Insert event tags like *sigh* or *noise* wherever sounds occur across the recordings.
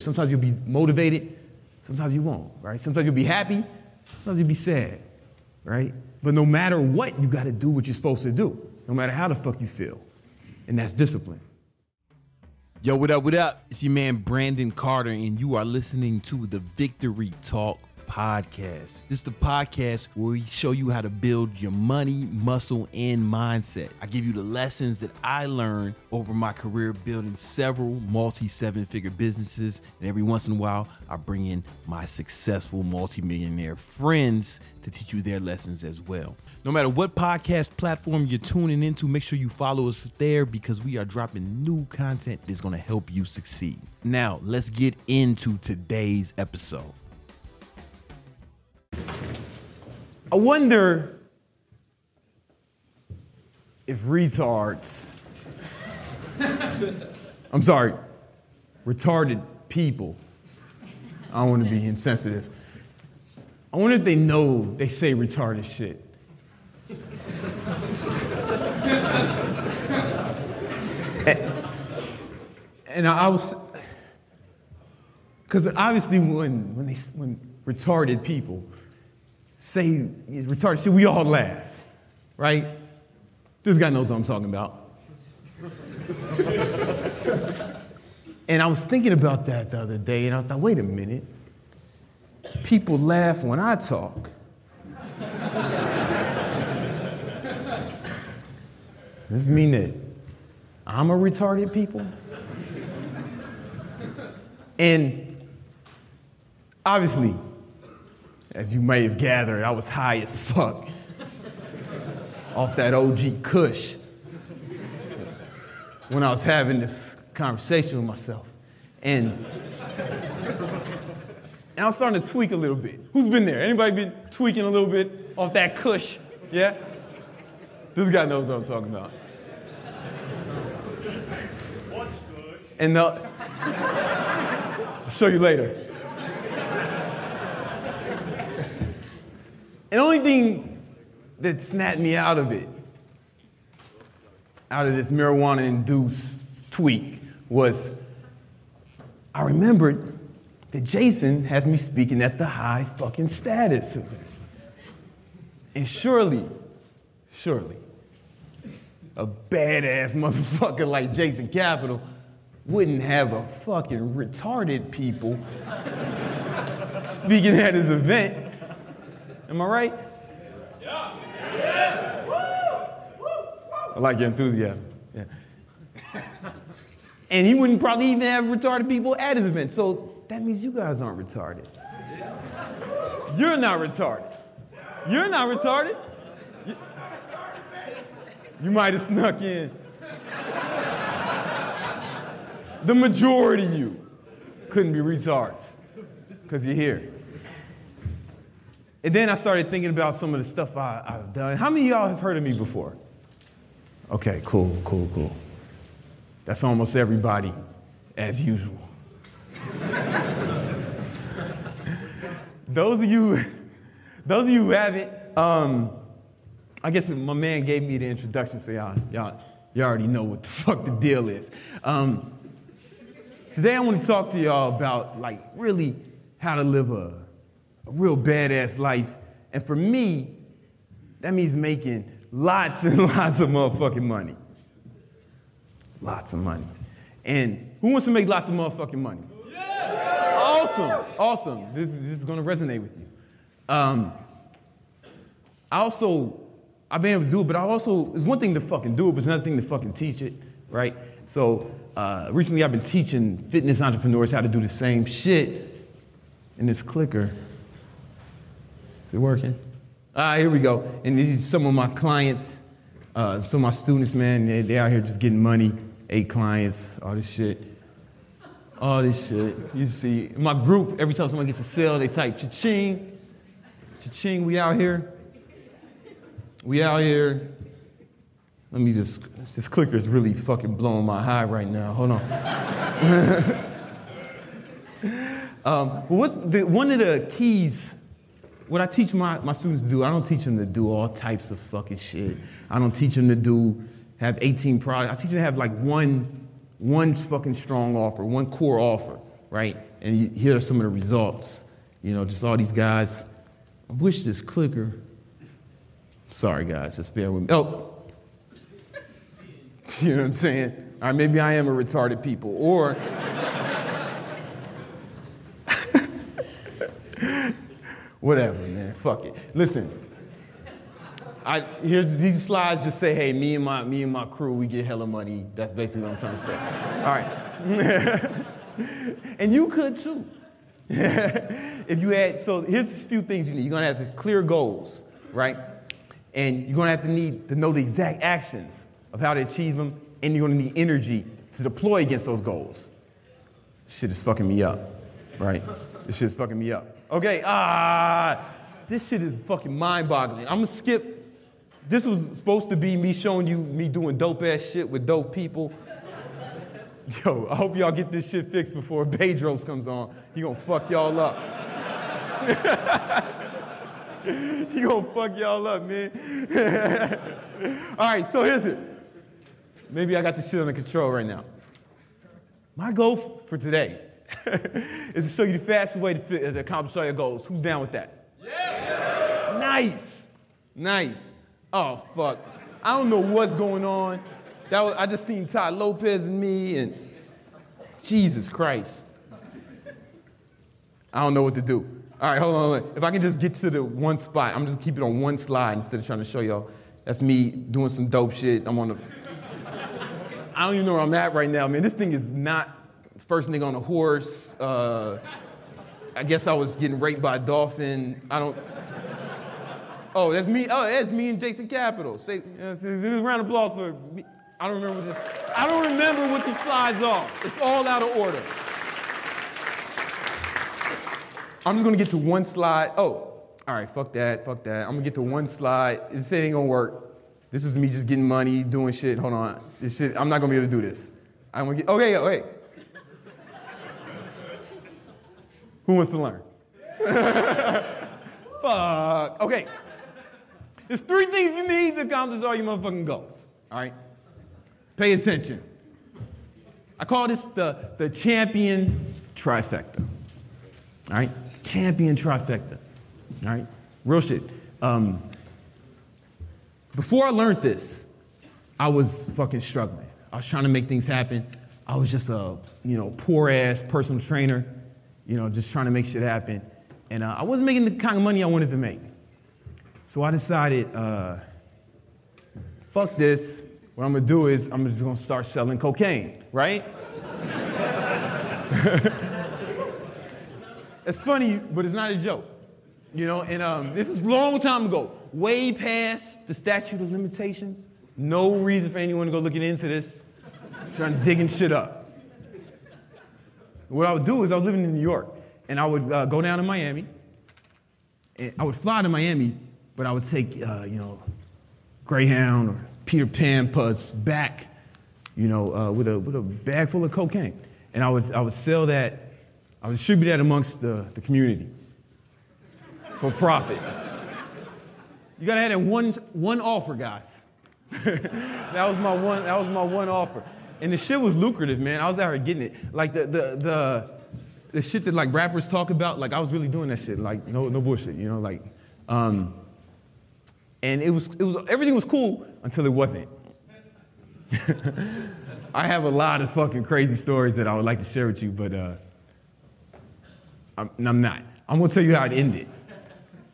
Sometimes you'll be motivated, sometimes you won't, right? Sometimes you'll be happy, sometimes you'll be sad, right? But no matter what, you got to do what you're supposed to do, no matter how the fuck you feel. And that's discipline. Yo, what up, what up? It's your man Brandon Carter, and you are listening to the Victory Talk podcast. This is the podcast where we show you how to build your money, muscle, and mindset. I give you the lessons that I learned over my career building several multi seven figure businesses. And every once in a while, I bring in my successful multimillionaire friends to teach you their lessons as well. No matter what podcast platform you're tuning into, make sure you follow us there because we are dropping new content that's going to help you succeed. Now, let's get into today's episode. I wonder if retards, *laughs* I'm sorry, retarded people, I don't want to be insensitive. I wonder if they know they say retarded shit. and, and I was, because obviously when, when, they, when retarded people, say retarded shit, we all laugh, right? This guy knows what I'm talking about. *laughs* and I was thinking about that the other day, and I thought, wait a minute. People laugh when I talk. Does *laughs* this mean that I'm a retarded people? And obviously, as you may have gathered, I was high as fuck off that OG Kush when I was having this conversation with myself. And, and I was starting to tweak a little bit. Who's been there? Anybody been tweaking a little bit off that Kush? Yeah? This guy knows what I'm talking about. And the, I'll show you later. And the only thing that snapped me out of it, out of this marijuana induced tweak, was I remembered that Jason has me speaking at the high fucking Status Summit. And surely, surely, a badass motherfucker like Jason Capital wouldn't have a fucking retarded people *laughs* speaking at his event Am I right? Yeah. yeah. I like your enthusiasm. Yeah. *laughs* and he wouldn't probably even have retarded people at his event. So that means you guys aren't retarded. You're not retarded. You're not retarded. You, you might have snuck in. The majority of you couldn't be retards because you're here. And then I started thinking about some of the stuff I, have done. How many of y'all have heard of me before? Okay, cool, cool, cool. That's almost everybody, as usual. *laughs* those of you, those of you who haven't, um, I guess my man gave me the introduction, so y'all, y'all, y'all already know what the *laughs* fuck the deal is. Um, today I want to talk to y'all about like really how to live a a real badass life. And for me, that means making lots and *laughs* lots of motherfucking money. Lots of money. And who wants to make lots of motherfucking money? Yeah. Awesome, awesome. This, this is gonna resonate with you. Um, I also, I've been able to do it, but I also, it's one thing to fucking do it, but it's another thing to fucking teach it, right? So uh, recently I've been teaching fitness entrepreneurs how to do the same shit in this clicker. Is it working? Ah, here we go. And these some of my clients, uh, some of my students, man, they, they out here just getting money. Eight clients, all this shit. All this shit. You see, my group, every time someone gets a sale, they type cha-ching. Cha-ching, we out here. We out here. Let me just, this clicker is really fucking blowing my high right now. Hold on. *laughs* um, what the, one of the keys what I teach my, my students to do, I don't teach them to do all types of fucking shit. I don't teach them to do, have 18 products. I teach them to have like one, one fucking strong offer, one core offer, right? And you, here are some of the results. You know, just all these guys. I wish this clicker. Sorry, guys, just bear with me. Oh, *laughs* you know what I'm saying? All right, maybe I am a retarded people, or. Whatever, man. Fuck it. Listen. I here's these slides just say, hey, me and my me and my crew, we get hella money. That's basically what I'm trying to say. All right. *laughs* and you could too. *laughs* if you had so here's a few things you need. You're gonna have to clear goals, right? And you're gonna have to need to know the exact actions of how to achieve them, and you're gonna need energy to deploy against those goals. Shit is fucking me up, right? This shit is fucking me up. Okay, ah, this shit is fucking mind-boggling. I'm gonna skip. This was supposed to be me showing you me doing dope ass shit with dope people. *laughs* Yo, I hope y'all get this shit fixed before Bedros comes on. He gonna fuck y'all up. *laughs* he gonna fuck y'all up, man. *laughs* All right, so here's it. Maybe I got this shit under control right now. My goal for today is to show you the fastest way to, fit, uh, to accomplish all your goals. Who's down with that? Yeah. Nice. Nice. Oh, fuck. I don't know what's going on. That was, I just seen Tai Lopez and me, and Jesus Christ. I don't know what to do. All right, hold on, hold on. If I can just get to the one spot, I'm just keep it on one slide instead of trying to show y'all. That's me doing some dope shit. I'm on the. I don't even know where I'm at right now, man. This thing is not first nigga on a horse. Uh, I guess I was getting raped by a dolphin. I don't. Oh, that's me. Oh, that's me and Jason Capital. Say, round of applause for me. I don't remember this. I don't remember what these slides are. It's all out of order. I'm just gonna get to one slide. Oh, all right, fuck that, fuck that. I'm gonna get to one slide. This ain't gonna work. This is me just getting money, doing shit. Hold on. This shit, I'm not gonna be able to do this. I'm gonna get, okay, okay. Who wants to learn? *laughs* Fuck. Okay. There's three things you need to accomplish all your motherfucking goals. All right? Pay attention. I call this the, the champion trifecta. All right? Champion trifecta. All right? Real shit. Um, before I learned this, I was fucking struggling. I was trying to make things happen. I was just a, you know, poor ass personal trainer, you know, just trying to make shit happen. And uh, I wasn't making the kind of money I wanted to make. So I decided, uh, fuck this. What I'm gonna do is I'm just gonna start selling cocaine, right? *laughs* it's funny, but it's not a joke. You know, and um, this is long time ago, way past the statute of limitations. No reason for anyone to go looking into this, trying to digging shit up. What I would do is I was living in New York, and I would uh, go down to Miami. And I would fly to Miami, but I would take, uh, you know, Greyhound or Peter Pan puds back, you know, uh, with, a, with a bag full of cocaine. And I would, I would sell that, I would distribute that amongst the, the community for profit. You gotta have that one, one offer, guys. *laughs* that was my one, that was my one offer. And the shit was lucrative, man. I was out here getting it. Like the, the, the, the shit that like rappers talk about, like I was really doing that shit. Like no, no bullshit, you know, like, um, and it was, it was, everything was cool until it wasn't. *laughs* I have a lot of fucking crazy stories that I would like to share with you, but uh, I'm, I'm not. I'm gonna tell you how it ended.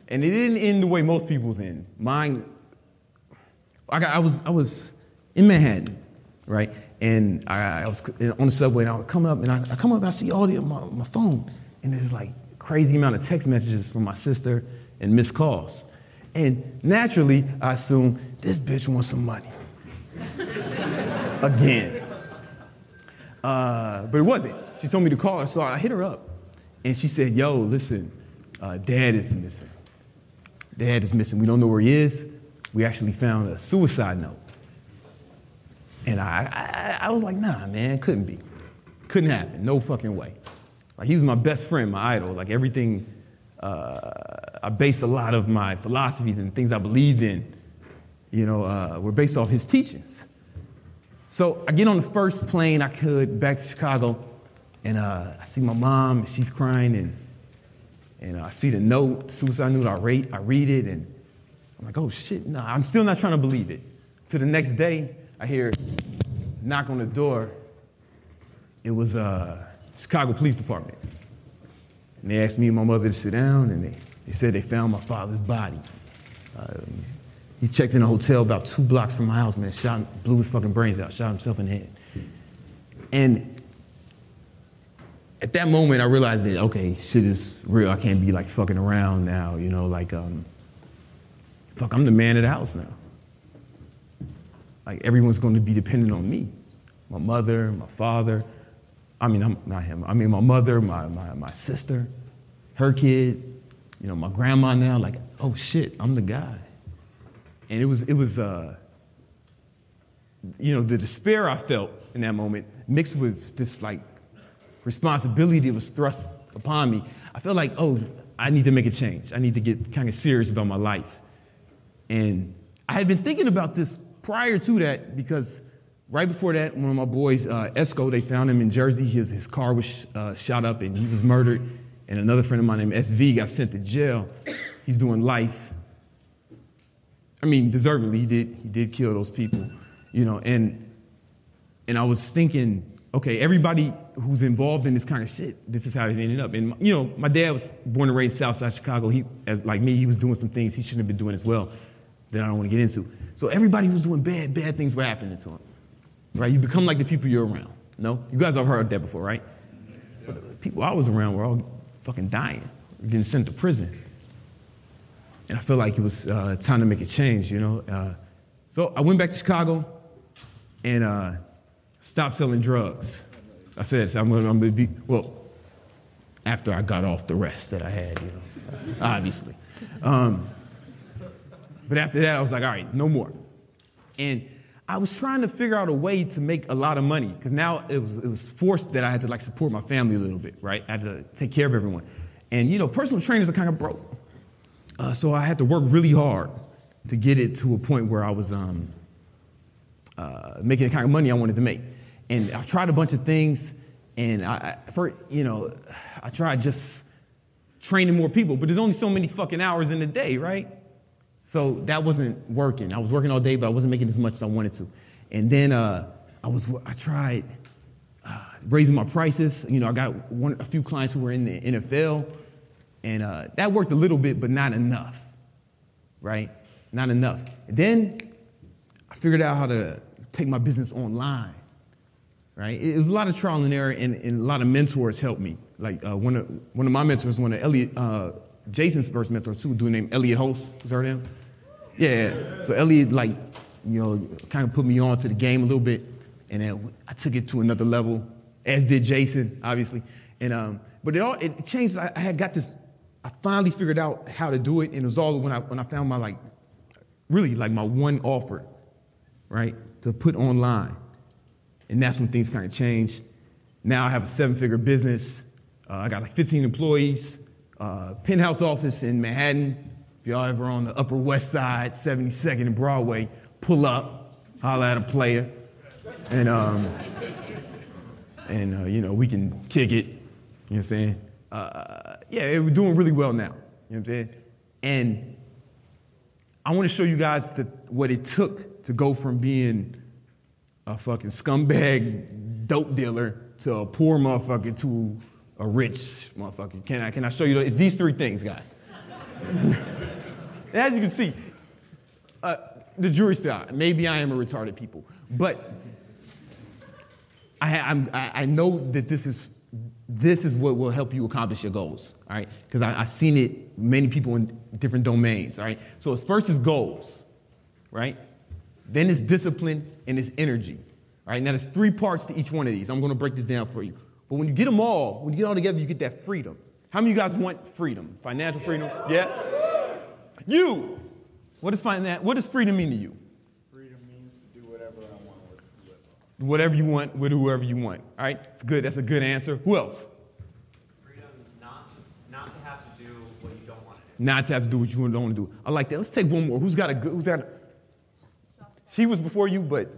And it didn't end the way most people's end. Mine, I, got, I, was, I was in Manhattan, right? And I, I, was on the subway, and I would come up, and I, I come up, and I see all the my, my phone, and there's like crazy amount of text messages from my sister and missed calls. And naturally, I assume this bitch wants some money. *laughs* Again. Uh, but it wasn't. She told me to call her, so I hit her up. And she said, Yo, listen, uh, dad is missing. Dad is missing. We don't know where he is. We actually found a suicide note. And I, I, I was like, nah, man, couldn't be. Couldn't happen. No fucking way. Like, he was my best friend, my idol. Like, everything, uh, I based a lot of my philosophies and things I believed in, you know, uh, were based off his teachings. So I get on the first plane I could back to Chicago. And uh, I see my mom, and she's crying, and, and I see the note, suicide note, I knew read, I read it, and I'm like, oh shit, no, I'm still not trying to believe it. So the next day, I hear knock on the door. It was uh, Chicago Police Department. And they asked me and my mother to sit down, and they, they said they found my father's body. Um, he checked in a hotel about two blocks from my house, man. Shot, blew his fucking brains out, shot himself in the head. And at that moment, I realized that okay, shit is real. I can't be like fucking around now, you know. Like, um, fuck, I'm the man of the house now. Like everyone's going to be dependent on me, my mother, my father. I mean, I'm not him. I mean, my mother, my my my sister, her kid, you know, my grandma now. Like, oh shit, I'm the guy. And it was it was uh, you know, the despair I felt in that moment mixed with this like responsibility that was thrust upon me, I felt like, oh, I need to make a change. I need to get kind of serious about my life. And I had been thinking about this prior to that because right before that, one of my boys, uh, Esco, they found him in Jersey. His, his car was uh, shot up and he was murdered. And another friend of mine named SV got sent to jail. He's doing life. I mean, deservedly, he did, he did kill those people, you know. And, and I was thinking, okay, everybody who's involved in this kind of shit, this is how it ended up. And you know, my dad was born and raised Southside Chicago. He, as like me, he was doing some things he shouldn't have been doing as well that I don't want to get into. So everybody who's doing bad, bad things were happening to him. Right? You become like the people you're around. No? You guys have heard that before, right? But the people I was around were all fucking dying, getting sent to prison. And I felt like it was uh, time to make a change, you know. Uh, so I went back to Chicago and uh, stop selling drugs. I said, so I'm going to be, well, after I got off the rest that I had, you know, obviously. Um, but after that, I was like, all right, no more. And I was trying to figure out a way to make a lot of money because now it was, it was forced that I had to like support my family a little bit, right? I had to take care of everyone. And you know, personal trainers are kind of broke. Uh, so I had to work really hard to get it to a point where I was um, uh, making the kind of money I wanted to make. And I tried a bunch of things, and I, for you know, I tried just training more people, but there's only so many fucking hours in the day, right? So that wasn't working. I was working all day, but I wasn't making as much as I wanted to. And then uh, I was I tried uh, raising my prices. You know, I got one, a few clients who were in the NFL, and uh, that worked a little bit, but not enough, right? Not enough. And then I figured out how to take my business online right? It was a lot of trial and error, and, and a lot of mentors helped me. Like uh, one, of, one of my mentors, one of Elliott, uh, Jason's first mentor too, a dude named Elliott Hulse. You heard him? Yeah. So Elliott, like, you know, kind of put me on to the game a little bit, and then I took it to another level, as did Jason, obviously. And um, but it all it changed. I, I had got this. I finally figured out how to do it, and it was all when I when I found my like, really like my one offer, right, to put online. And that's when things kind of changed. Now I have a seven figure business. Uh, I got like 15 employees, uh, penthouse office in Manhattan. If y'all ever on the Upper West Side, 72nd and Broadway, pull up, holla at a player. And, um, and uh, you know, we can kick it. You know what I'm saying? Uh, yeah, we're doing really well now. You know what I'm saying? And I want to show you guys the, what it took to go from being a fucking scumbag dope dealer to a poor motherfucker to a rich motherfucker. Can I, can I show you? It's these three things, guys. As you can see, uh, the jury's still out. Maybe I am a retarded people, but I, I'm, I, know that this is this is what will help you accomplish your goals. All right, because I've seen it many people in different domains. All right, so it's first is goals, right? Then it's discipline and it's energy. All right, now there's three parts to each one of these. I'm going to break this down for you. But when you get them all, when you get all together, you get that freedom. How many of you guys want freedom? Financial freedom? Yeah? You! What does, finan- what does freedom mean to you? Freedom means to do whatever I want with whoever. Whatever you want with whoever you want. All right, it's good. That's a good answer. Who else? Freedom not to, not to have to do what you don't want to do. Not to have to do what you don't want to do. I like that. Let's take one more. Who's got a good? Who's got? A, she was before you, but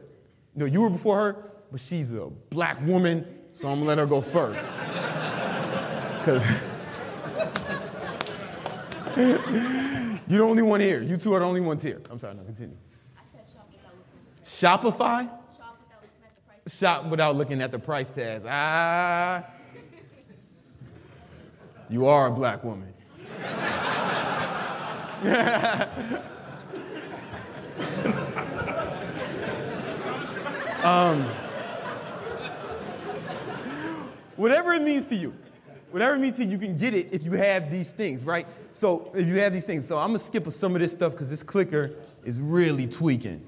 no, you were before her, but she's a black woman. So I'm gonna let her go first. Cause *laughs* you're the only one here. You two are the only ones here. I'm sorry, no, continue. I said shop without looking at Shopify? Shop without looking at the price. Shop without looking at the price tags. Ah. You are a black woman. *laughs* um, whatever it means to you, whatever it means to you, you can get it if you have these things, right? So if you have these things, so I'm gonna skip some of this stuff because this clicker is really tweaking.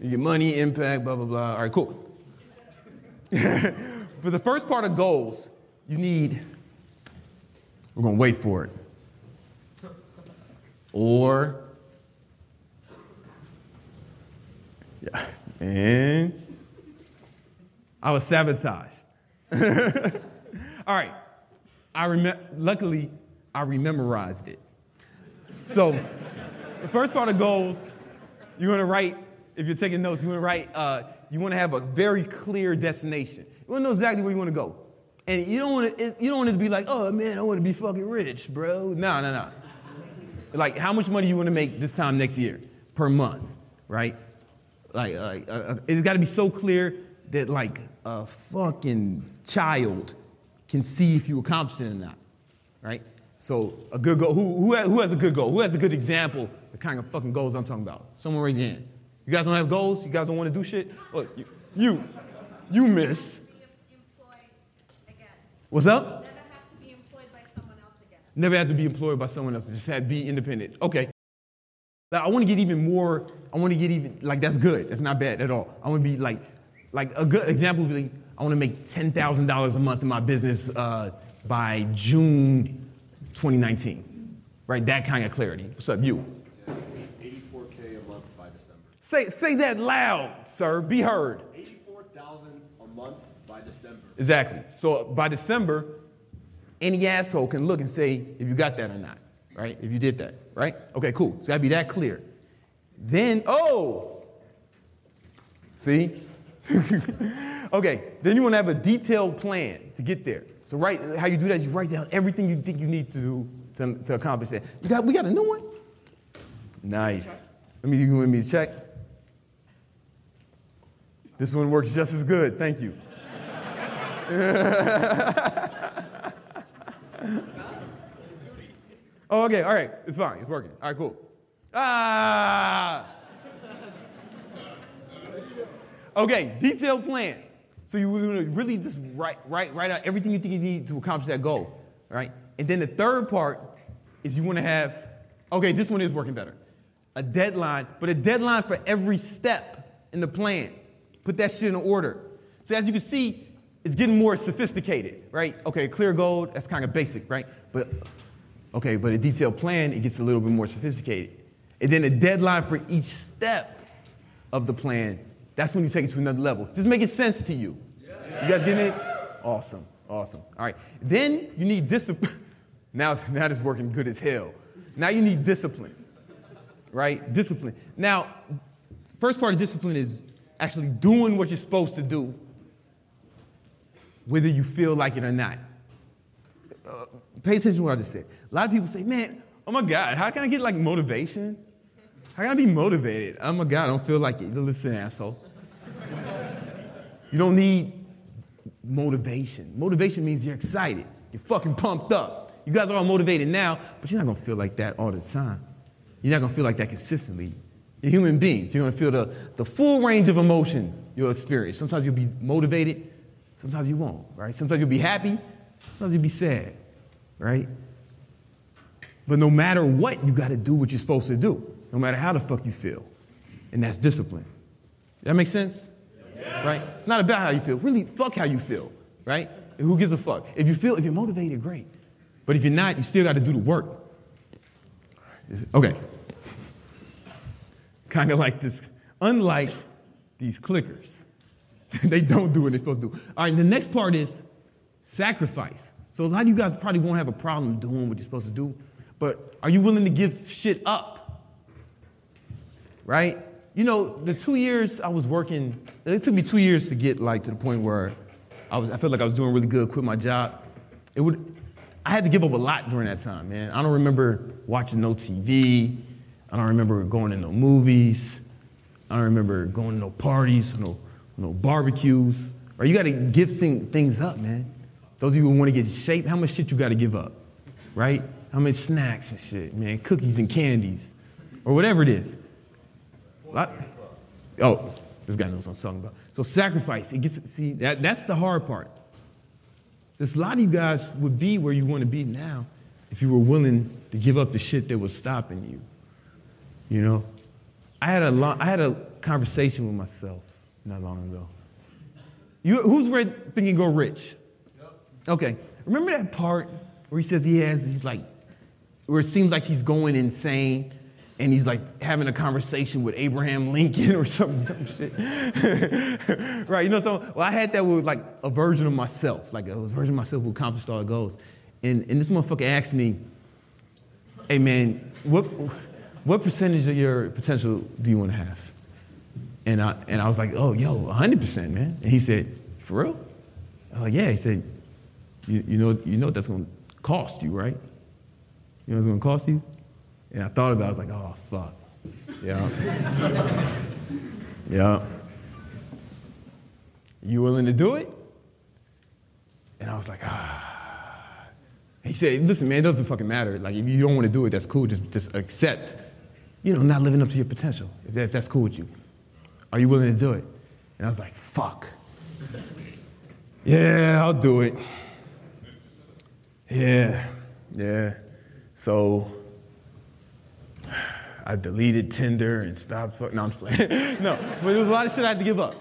You get money, impact, blah blah blah. All right, cool. *laughs* For the first part of goals, you need. We're gonna wait for it. Or. Yeah, and I was sabotaged. *laughs* All right. I remember, luckily, I rememorized it. So, the first part of goals, you want to write, if you're taking notes, you want to write, uh, you want to have a very clear destination. You want to know exactly where you want to go. And you don't want to, you don't want it to be like, oh man, I want to be fucking rich, bro. No, no, no. Like, how much money you want to make this time next year per month, right? Like, uh, uh, it's got to be so clear that like a fucking child can see if you accomplished it or not, right? So a good goal. Who, who, has, who has a good goal? Who has a good example? The kind of fucking goals I'm talking about. Someone raise your hand. You guys don't have goals? You guys don't want to do shit? Look, you, you, you miss. What's up? Never have to be employed by someone else again. Never have to be employed by someone else. Just have be independent. Okay. Now, I want to get even more. I want to get even like that's good. That's not bad at all. I want to be like, like a good example would be I want to make ten thousand dollars a month in my business uh, by June 2019. Right, that kind of clarity. What's up, you? 84K a month by December. Say say that loud, sir. Be heard. 84,000 a month by December. Exactly. So by December, any asshole can look and say if you got that or not, right? If you did that, right? Okay, cool. It's got to be that clear. Then, oh, see? *laughs* okay, then you want to have a detailed plan to get there. So write, how you do that is you write down everything you think you need to do to, to accomplish that. You got, we got a new one? Nice. Let me, you want me to check? This one works just as good. Thank you. *laughs* oh, okay, all right, it's fine, it's working. All right, cool. Ah! Okay, detailed plan. So you really just write, write, write out everything you think you need to accomplish that goal, right? And then the third part is you want to have, okay, this one is working better. A deadline, but a deadline for every step in the plan. Put that shit in order. So as you can see, it's getting more sophisticated, right? Okay, clear goal, that's kind of basic, right? But okay, but a detailed plan, it gets a little bit more sophisticated. And then a deadline for each step of the plan, that's when you take it to another level. Does this making sense to you? You guys getting it? Awesome, awesome. All right. Then you need discipline. *laughs* Now, now working good as hell. Now you need discipline, right? Discipline. Now, first part of discipline is actually doing what you're supposed to do, whether you feel like it or not. Uh, pay attention to what I just said. A lot of people say, man, oh my God, how can I get like motivation? How can I be motivated? Oh my God, I don't feel like it. Listen, asshole. You don't need motivation. Motivation means you're excited. You're fucking pumped up. You guys are all motivated now, but you're not gonna feel like that all the time. You're not gonna feel like that consistently. You're human beings. You're gonna feel the, the full range of emotion you'll experience. Sometimes you'll be motivated, sometimes you won't, right? Sometimes you'll be happy, sometimes you'll be sad, right? But no matter what, you gotta do what you're supposed to do, no matter how the fuck you feel. And that's discipline. That makes sense? Right? It's not about how you feel. Really, fuck how you feel, right? Who gives a fuck? If you feel, if you're motivated, great. But if you're not, you still got to do the work. Okay. *laughs* kind of like this, unlike these clickers. *laughs* they don't do what they're supposed to do. All right, the next part is sacrifice. So a lot of you guys probably won't have a problem doing what you're supposed to do, but are you willing to give shit up? Right? You know, the two years I was working, it took me two years to get like to the point where I was I felt like I was doing really good, quit my job. It would I had to give up a lot during that time, man. I don't remember watching no TV. I don't remember going to no movies. I don't remember going to no parties, no, no barbecues. Or you got to give thing, things up, man. Those of you who want to get shape, how much shit you got to give up, right? How much snacks and shit, man, cookies and candies, or whatever it is. Lot- oh, this guy knows what I'm talking about. So sacrifice, it gets see that that's the hard part. This a lot of you guys would be where you want to be now if you were willing to give up the shit that was stopping you. You know, I had a long, I had a conversation with myself not long ago. You, who's read Think and Grow Rich? Okay. Remember that part where he says he has, he's like, where it seems like he's going insane and he's like having a conversation with Abraham Lincoln or *laughs* some dumb shit. *laughs* right, you know what I'm talking Well, I had that with like a version of myself, like a version of myself who accomplished all the goals. And, and this motherfucker asked me, hey man, what, what percentage of your potential do you want to have? And I, and I was like, oh, yo, 100%, man. And he said, for real? Like, yeah. He said, you, you, know, you know what that's going to cost you, right? You know what it's going to cost you? And I thought about it. I was like, oh, fuck. Yeah. yeah. You willing to do it? And I was like, ah. He said, listen, man, it doesn't fucking matter. Like, if you don't want to do it, that's cool. Just, just accept, you know, not living up to your potential, if, that, if that's cool with you. Are you willing to do it? And I was like, fuck. Yeah, I'll do it. Yeah, yeah. So I deleted Tinder and stopped fuck. No, I'm just playing. *laughs* no, but there was a lot of shit I had to give up.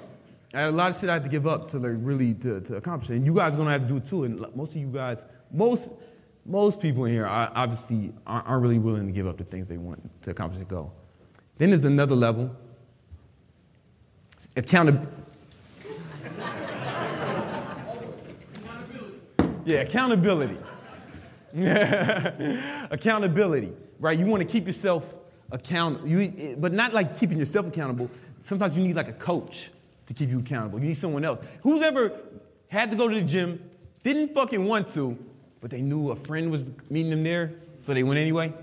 I had a lot of shit I had to give up to like really to, to accomplish it. And you guys are gonna have to do it too. And most of you guys, most most people in here are obviously aren't, aren't really willing to give up the things they want to accomplish a goal. Then there's another level. Accountability. *laughs* Yeah, accountability. *laughs* accountability, right? You want to keep yourself accountable, you, but not like keeping yourself accountable. Sometimes you need like a coach to keep you accountable. You need someone else. Who's ever had to go to the gym, didn't fucking want to, but they knew a friend was meeting them there, so they went anyway?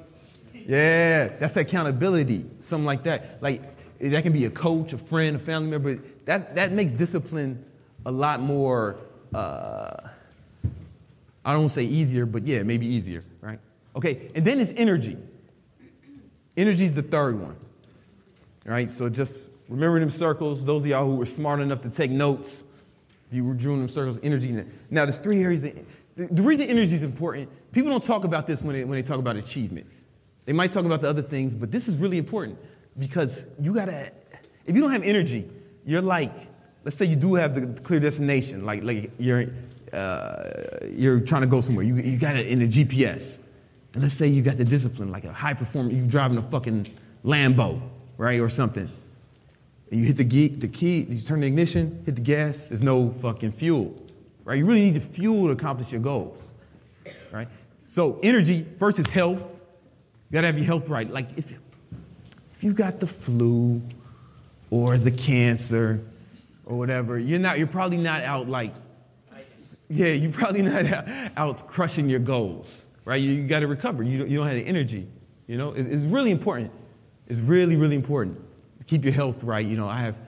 Yeah, that's accountability, something like that. Like that can be a coach, a friend, a family member. That that makes discipline a lot more. Uh, I don't want to say easier, but yeah, maybe easier, right? Okay, and then it's energy. Energy is the third one, right? So just remember them circles. Those of y'all who were smart enough to take notes, you were drawing them circles, energy. Now, there's three areas. That, the, the reason energy is important, people don't talk about this when they, when they talk about achievement. They might talk about the other things, but this is really important because you gotta, if you don't have energy, you're like, let's say you do have the clear destination, like, like you're, uh, you're trying to go somewhere. You, you got it in a GPS. And let's say you got the discipline, like a high performer, you're driving a fucking Lambo, right, or something. And you hit the key, the key, you turn the ignition, hit the gas, there's no fucking fuel, right? You really need the fuel to accomplish your goals, right? So energy, versus health. You gotta have your health right. Like if, if you got the flu or the cancer or whatever, you're not, you're probably not out like yeah, you're probably not *laughs* out crushing your goals, right? You, you got to recover. You, you don't have the energy. You know, it, it's really important. It's really, really important. to Keep your health right. You know, I have,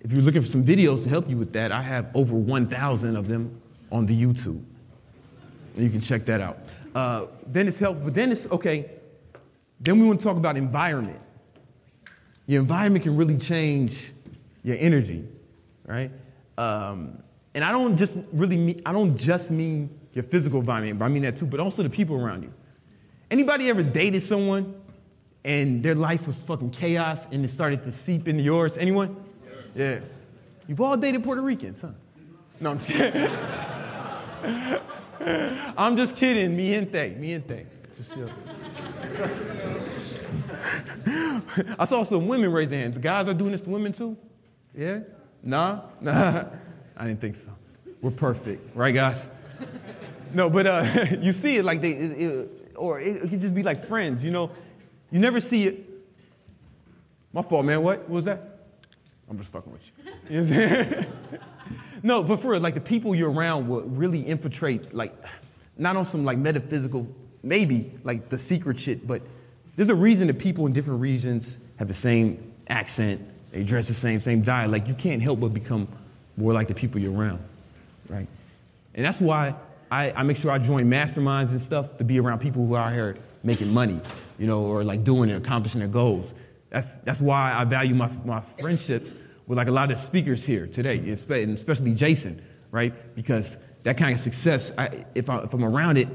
if you're looking for some videos to help you with that, I have over 1,000 of them on the YouTube. And you can check that out. Uh, then it's health, but then it's, okay, then we want to talk about environment. Your environment can really change your energy, right? Um, and I don't just really mean, I don't just mean your physical environment, but I mean that too, but also the people around you. Anybody ever dated someone and their life was fucking chaos and it started to seep into yours? Anyone? Yeah. You've all dated Puerto Ricans, huh? No, I'm just kidding. *laughs* I'm just kidding. Mi gente, mi gente. Just chill. *laughs* I saw some women raise their hands. Guys are doing this to women too? Yeah? Nah? *laughs* Nah. I didn't think so. We're perfect, right, guys? No, but uh, *laughs* you see it like they, it, it, or it, it could just be like friends, you know? You never see it. My fault, man. What? What was that? I'm just fucking with you. you know *laughs* No, but for like the people you're around will really infiltrate, like, not on some like metaphysical, maybe like the secret shit, but there's a reason that people in different regions have the same accent, they dress the same, same diet. Like you can't help but become more like the people you're around, right? And that's why I, I make sure I join masterminds and stuff to be around people who are out here making money, you know, or like doing and accomplishing their goals. That's, that's why I value my, my friendships with like a lot of speakers here today, and especially Jason, right? Because that kind of success, I, if, I, I'm around it,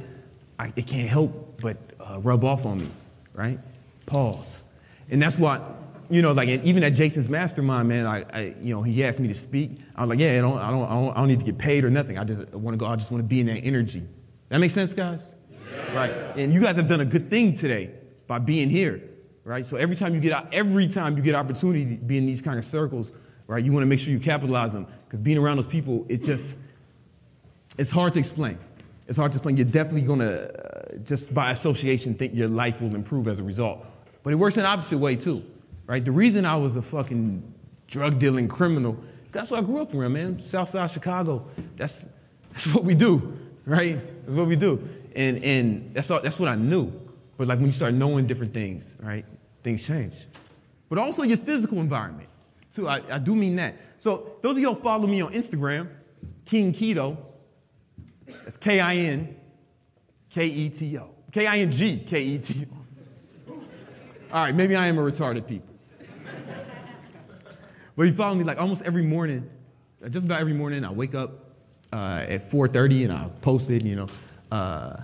I, it can't help but uh, rub off on me, right? Pause. And that's why, you know, like and even at Jason's mastermind, man, I, I, you know, he asked me to speak. I was like, yeah, I don't, I don't, I don't, I don't need to get paid or nothing. I just want to go. I just want to be in that energy. That makes sense, guys? Right. And you guys have done a good thing today by being here, right? So every time you get out, every time you get opportunity to be in these kind of circles, right, you want to make sure you capitalize them because being around those people, it just, it's hard to explain. It's hard to explain. You're definitely going to, uh, just by association, think your life will improve as a result. But it works in the opposite way too, right? The reason I was a fucking drug dealing criminal, that's what I grew up around, man. Southside Chicago. That's that's what we do, right? That's what we do, and and that's all, that's what I knew. But like when you start knowing different things, right? Things change. But also your physical environment, too. I, I do mean that. So those of y'all follow me on Instagram, King Keto. That's K I N K E T O. K I N G K E T O. All right, maybe I am a retarded people. But you follow me like almost every morning, uh, just about every morning. I wake up uh, at 4:30 and I post it, you know. Uh,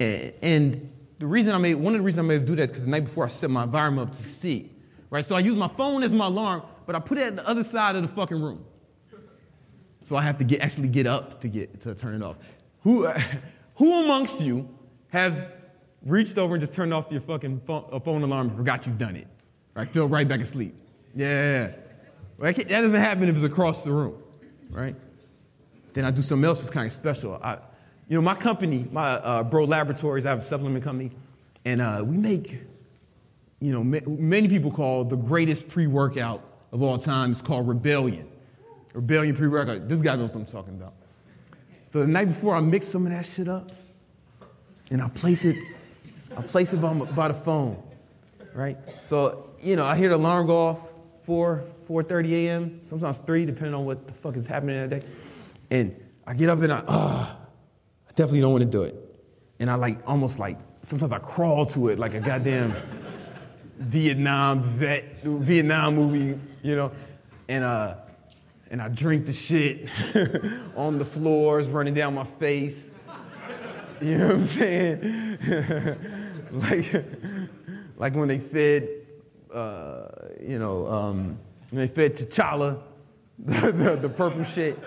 and, the reason I made one of the reasons I made do that because the night before I set my environment up to succeed, right? So I use my phone as my alarm, but I put it at the other side of the fucking room. So I have to get actually get up to get to turn it off. Who, *laughs* who amongst you have reached over and just turned off your fucking phone, phone alarm and forgot you've done it? Right? Fell right back asleep. Yeah. That, doesn't happen if it's across the room, right? Then I do something else that's kind of special. I, you know, my company, my uh, Bro Laboratories, I have a supplement company, and uh, we make, you know, ma- many people call the greatest pre-workout of all time. It's called Rebellion. Rebellion pre-workout. This guy knows what I'm talking about. So the night before, I mix some of that shit up, and I place it, I place it by, my, by the phone, right? So you know, I hear the alarm go off 4, 4:30 a.m. Sometimes 3, depending on what the fuck is happening that day. And I get up and I, ah, I definitely don't want to do it. And I like almost like sometimes I crawl to it like a goddamn *laughs* Vietnam vet, Vietnam movie, you know, and uh, and I drink the shit *laughs* on the floors, running down my face. You know what I'm saying? *laughs* like, like when they fed, uh, you know, um, they fed T'Challa, *laughs* the, the, the purple shit,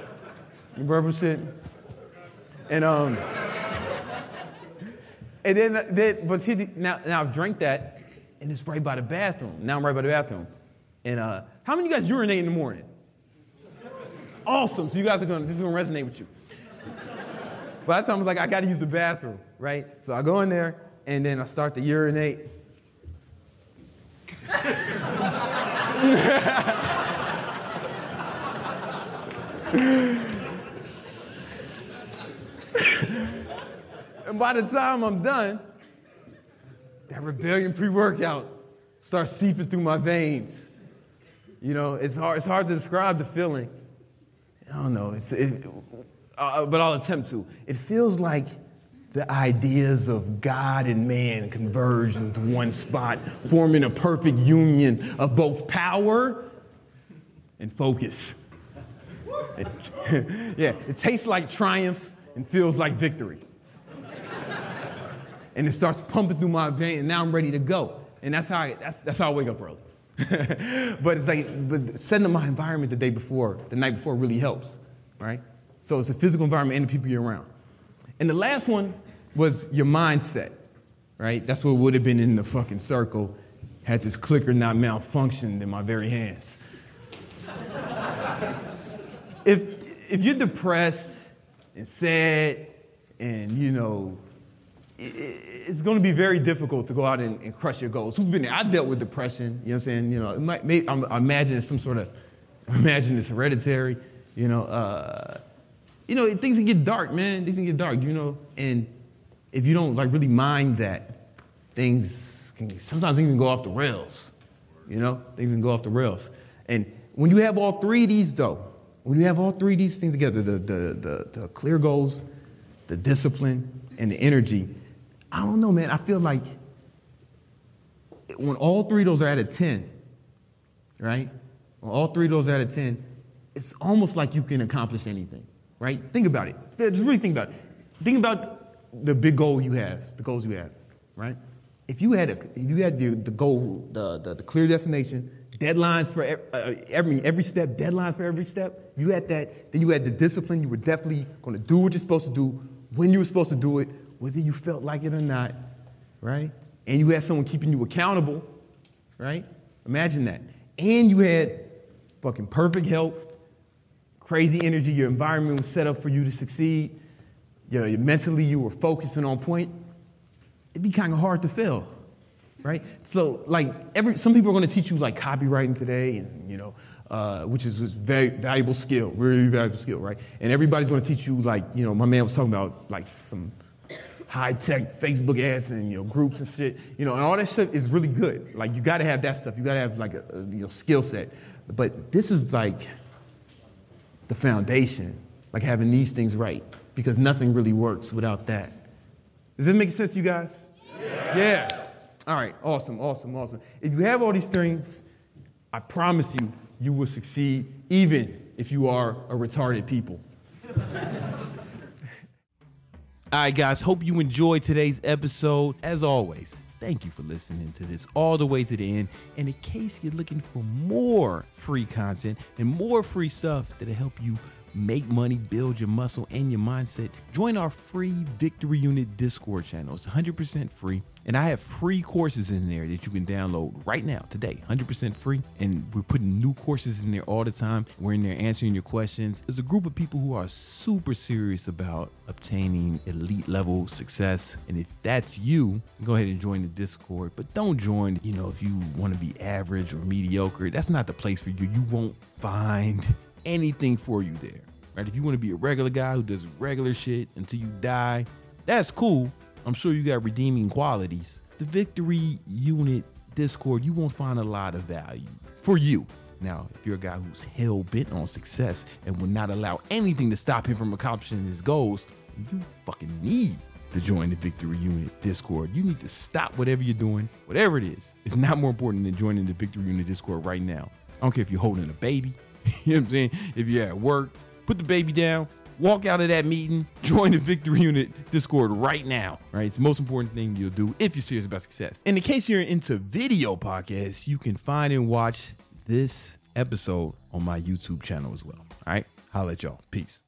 the purple shit, and um, and then, but he, now, now I've drank that, and it's right by the bathroom. Now I'm right by the bathroom, and uh, how many of you guys urinate in the morning? Awesome. So you guys are gonna, this is gonna resonate with you. By the time I was like, I gotta use the bathroom, right? So I go in there and then I start to urinate. And by the time I'm done, that rebellion pre-workout starts seeping through my veins. You know, it's hard, it's hard to describe the feeling. I don't know, it's, it, uh, but I'll attempt to. It feels like the ideas of God and man converge into one spot, forming a perfect union of both power and focus. It- *laughs* yeah, it tastes like triumph and feels like victory. and it starts pumping through my vein, and now I'm ready to go. And that's how I, that's, that's how I wake up early. *laughs* but it's like, but setting up my environment the day before, the night before, really helps, right? So it's the physical environment and the people you're around. And the last one was your mindset, right? That's what would have been in the fucking circle had this clicker not malfunctioned in my very hands. *laughs* if, if you're depressed and sad and, you know, it's going to be very difficult to go out and, and crush your goals. Who's been there? I dealt with depression. You know what I'm saying? You know, might, may, I'm, I imagine it's some sort of, I imagine it's hereditary. You know, uh, you know, things can get dark, man. Things can get dark, you know, and if you don't like really mind that, things can sometimes things can go off the rails. You know, things can go off the rails. And when you have all three of these, though, when you have all three of these things together, the the the, the clear goals, the discipline, and the energy, I don't know, man. I feel like when all three of those are at a 10, right? When all three of those are at a 10, it's almost like you can accomplish anything, right? Think about it. Just really think about it. Think about the big goal you have, the goals you have, right? If you had, a, if you had the, the goal, the, the, the clear destination, deadlines for uh, every, every step, deadlines for every step, you had that, then you had the discipline, you were definitely going to do what you're supposed to do, when you were supposed to do it, whether you felt like it or not, right? And you had someone keeping you accountable, right? Imagine that. And you had fucking perfect health, crazy energy, your environment was set up for you to succeed, your, your- mentally you were focused and on point, it'd be kind of hard to fail, right? So, like, every, some people are going to teach you like copywriting today, and you know, uh, which is a very valuable skill, really valuable skill, right? And everybody's going to teach you like, you know, my man was talking about like some high tech Facebook ads and you know groups and shit, you know, and all that shit is really good. Like, you got to have that stuff. You got to have like a, a you know skill set. But this is like the foundation, like having these things right, because nothing really works without that. Does that make sense, you guys? Yeah. yeah. All right, awesome, awesome, awesome. If you have all these things, I promise you, you will succeed, even if you are a retarded people. All right, guys, hope you enjoyed today's episode. As always, thank you for listening to this all the way to the end. And in case you're looking for more free content and more free stuff that'll help you make money, build your muscle and your mindset, join our free Victory Unit Discord channel. It's 100% free. And I have free courses in there that you can download right now, today, 100% free. And we're putting new courses in there all the time. We're in there answering your questions. There's a group of people who are super serious about obtaining elite level success. And if that's you, go ahead and join the Discord. But don't join, you know, if you want to be average or mediocre, that's not the place for you. You won't find *laughs* anything for you there. Right? If you want to be a regular guy who does regular shit until you die, that's cool. I'm sure you got redeeming qualities. The Victory Unit Discord, you won't find a lot of value for you. Now, if you're a guy who's hell bent on success and will not allow anything to stop him from accomplishing his goals, you fucking need to join the Victory Unit Discord. You need to stop whatever you're doing, whatever it is. It's not more important than joining the Victory Unit Discord right now. I don't care if you're holding a baby, *laughs* you know what I'm saying? If you're at work, put the baby down, walk out of that meeting, *laughs* join the Victory Unit Discord right now. Right? It's the most important thing you'll do if you're serious about success. And in case you're into video podcasts, you can find and watch this episode on my YouTube channel as well. All right. Holla at y'all. Peace.